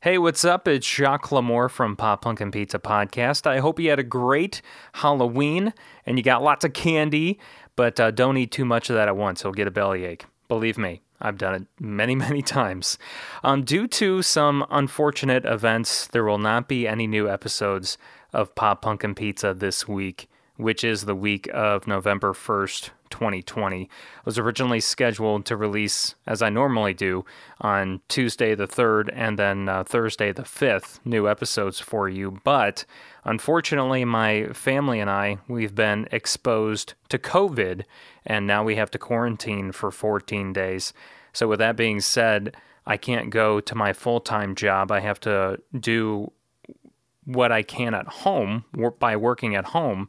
Hey, what's up? It's Jacques Lamour from Pop Punk and Pizza Podcast. I hope you had a great Halloween and you got lots of candy, but uh, don't eat too much of that at once. You'll get a bellyache. Believe me, I've done it many, many times. Um, due to some unfortunate events, there will not be any new episodes of Pop Punk and Pizza this week, which is the week of November 1st, 2020. I was originally scheduled to release, as I normally do, on Tuesday the 3rd and then uh, Thursday the 5th, new episodes for you. But unfortunately, my family and I, we've been exposed to COVID, and now we have to quarantine for 14 days. So, with that being said, I can't go to my full time job. I have to do what I can at home by working at home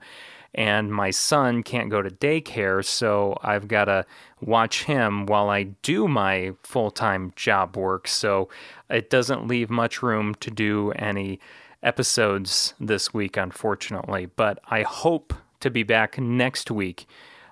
and my son can't go to daycare, so I've got to watch him while I do my full time job work. So it doesn't leave much room to do any episodes this week, unfortunately. But I hope to be back next week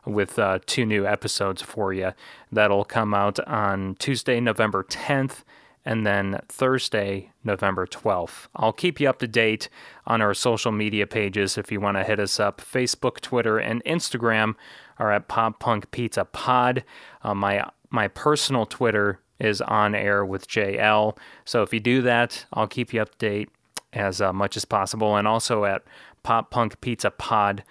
with uh, two new episodes for you. That'll come out on Tuesday, November 10th and then Thursday, November 12th. I'll keep you up to date on our social media pages if you want to hit us up. Facebook, Twitter, and Instagram are at Pop Punk Pizza Pod. Uh, my my personal Twitter is on air with JL. So if you do that, I'll keep you up to date as uh, much as possible, and also at Pop Punk Pizza Pod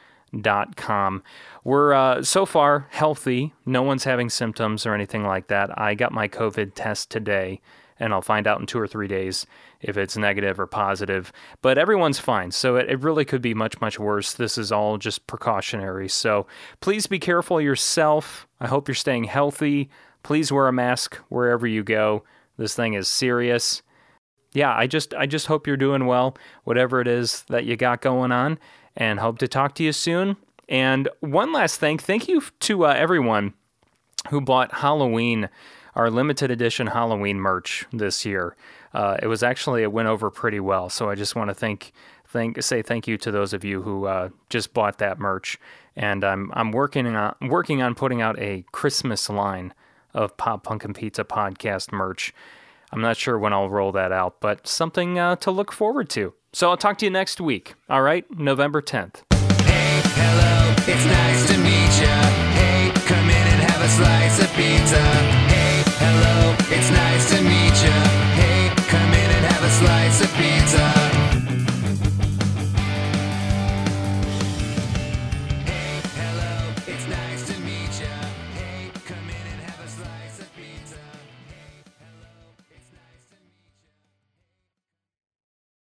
com. We're uh, so far healthy. No one's having symptoms or anything like that. I got my COVID test today and I'll find out in two or three days if it's negative or positive. But everyone's fine, so it, it really could be much, much worse. This is all just precautionary. So please be careful yourself. I hope you're staying healthy. Please wear a mask wherever you go. This thing is serious. Yeah, I just I just hope you're doing well, whatever it is that you got going on, and hope to talk to you soon. And one last thing, thank you to uh, everyone who bought Halloween our limited edition Halloween merch this year. Uh, it was actually it went over pretty well. So I just want to thank thank say thank you to those of you who uh, just bought that merch. And I'm I'm working on working on putting out a Christmas line of Pop Punk and Pizza podcast merch. I'm not sure when I'll roll that out, but something uh, to look forward to. So I'll talk to you next week. All right, November 10th. Hey, hello, it's nice to meet you. Hey, come in and have a slice of pizza.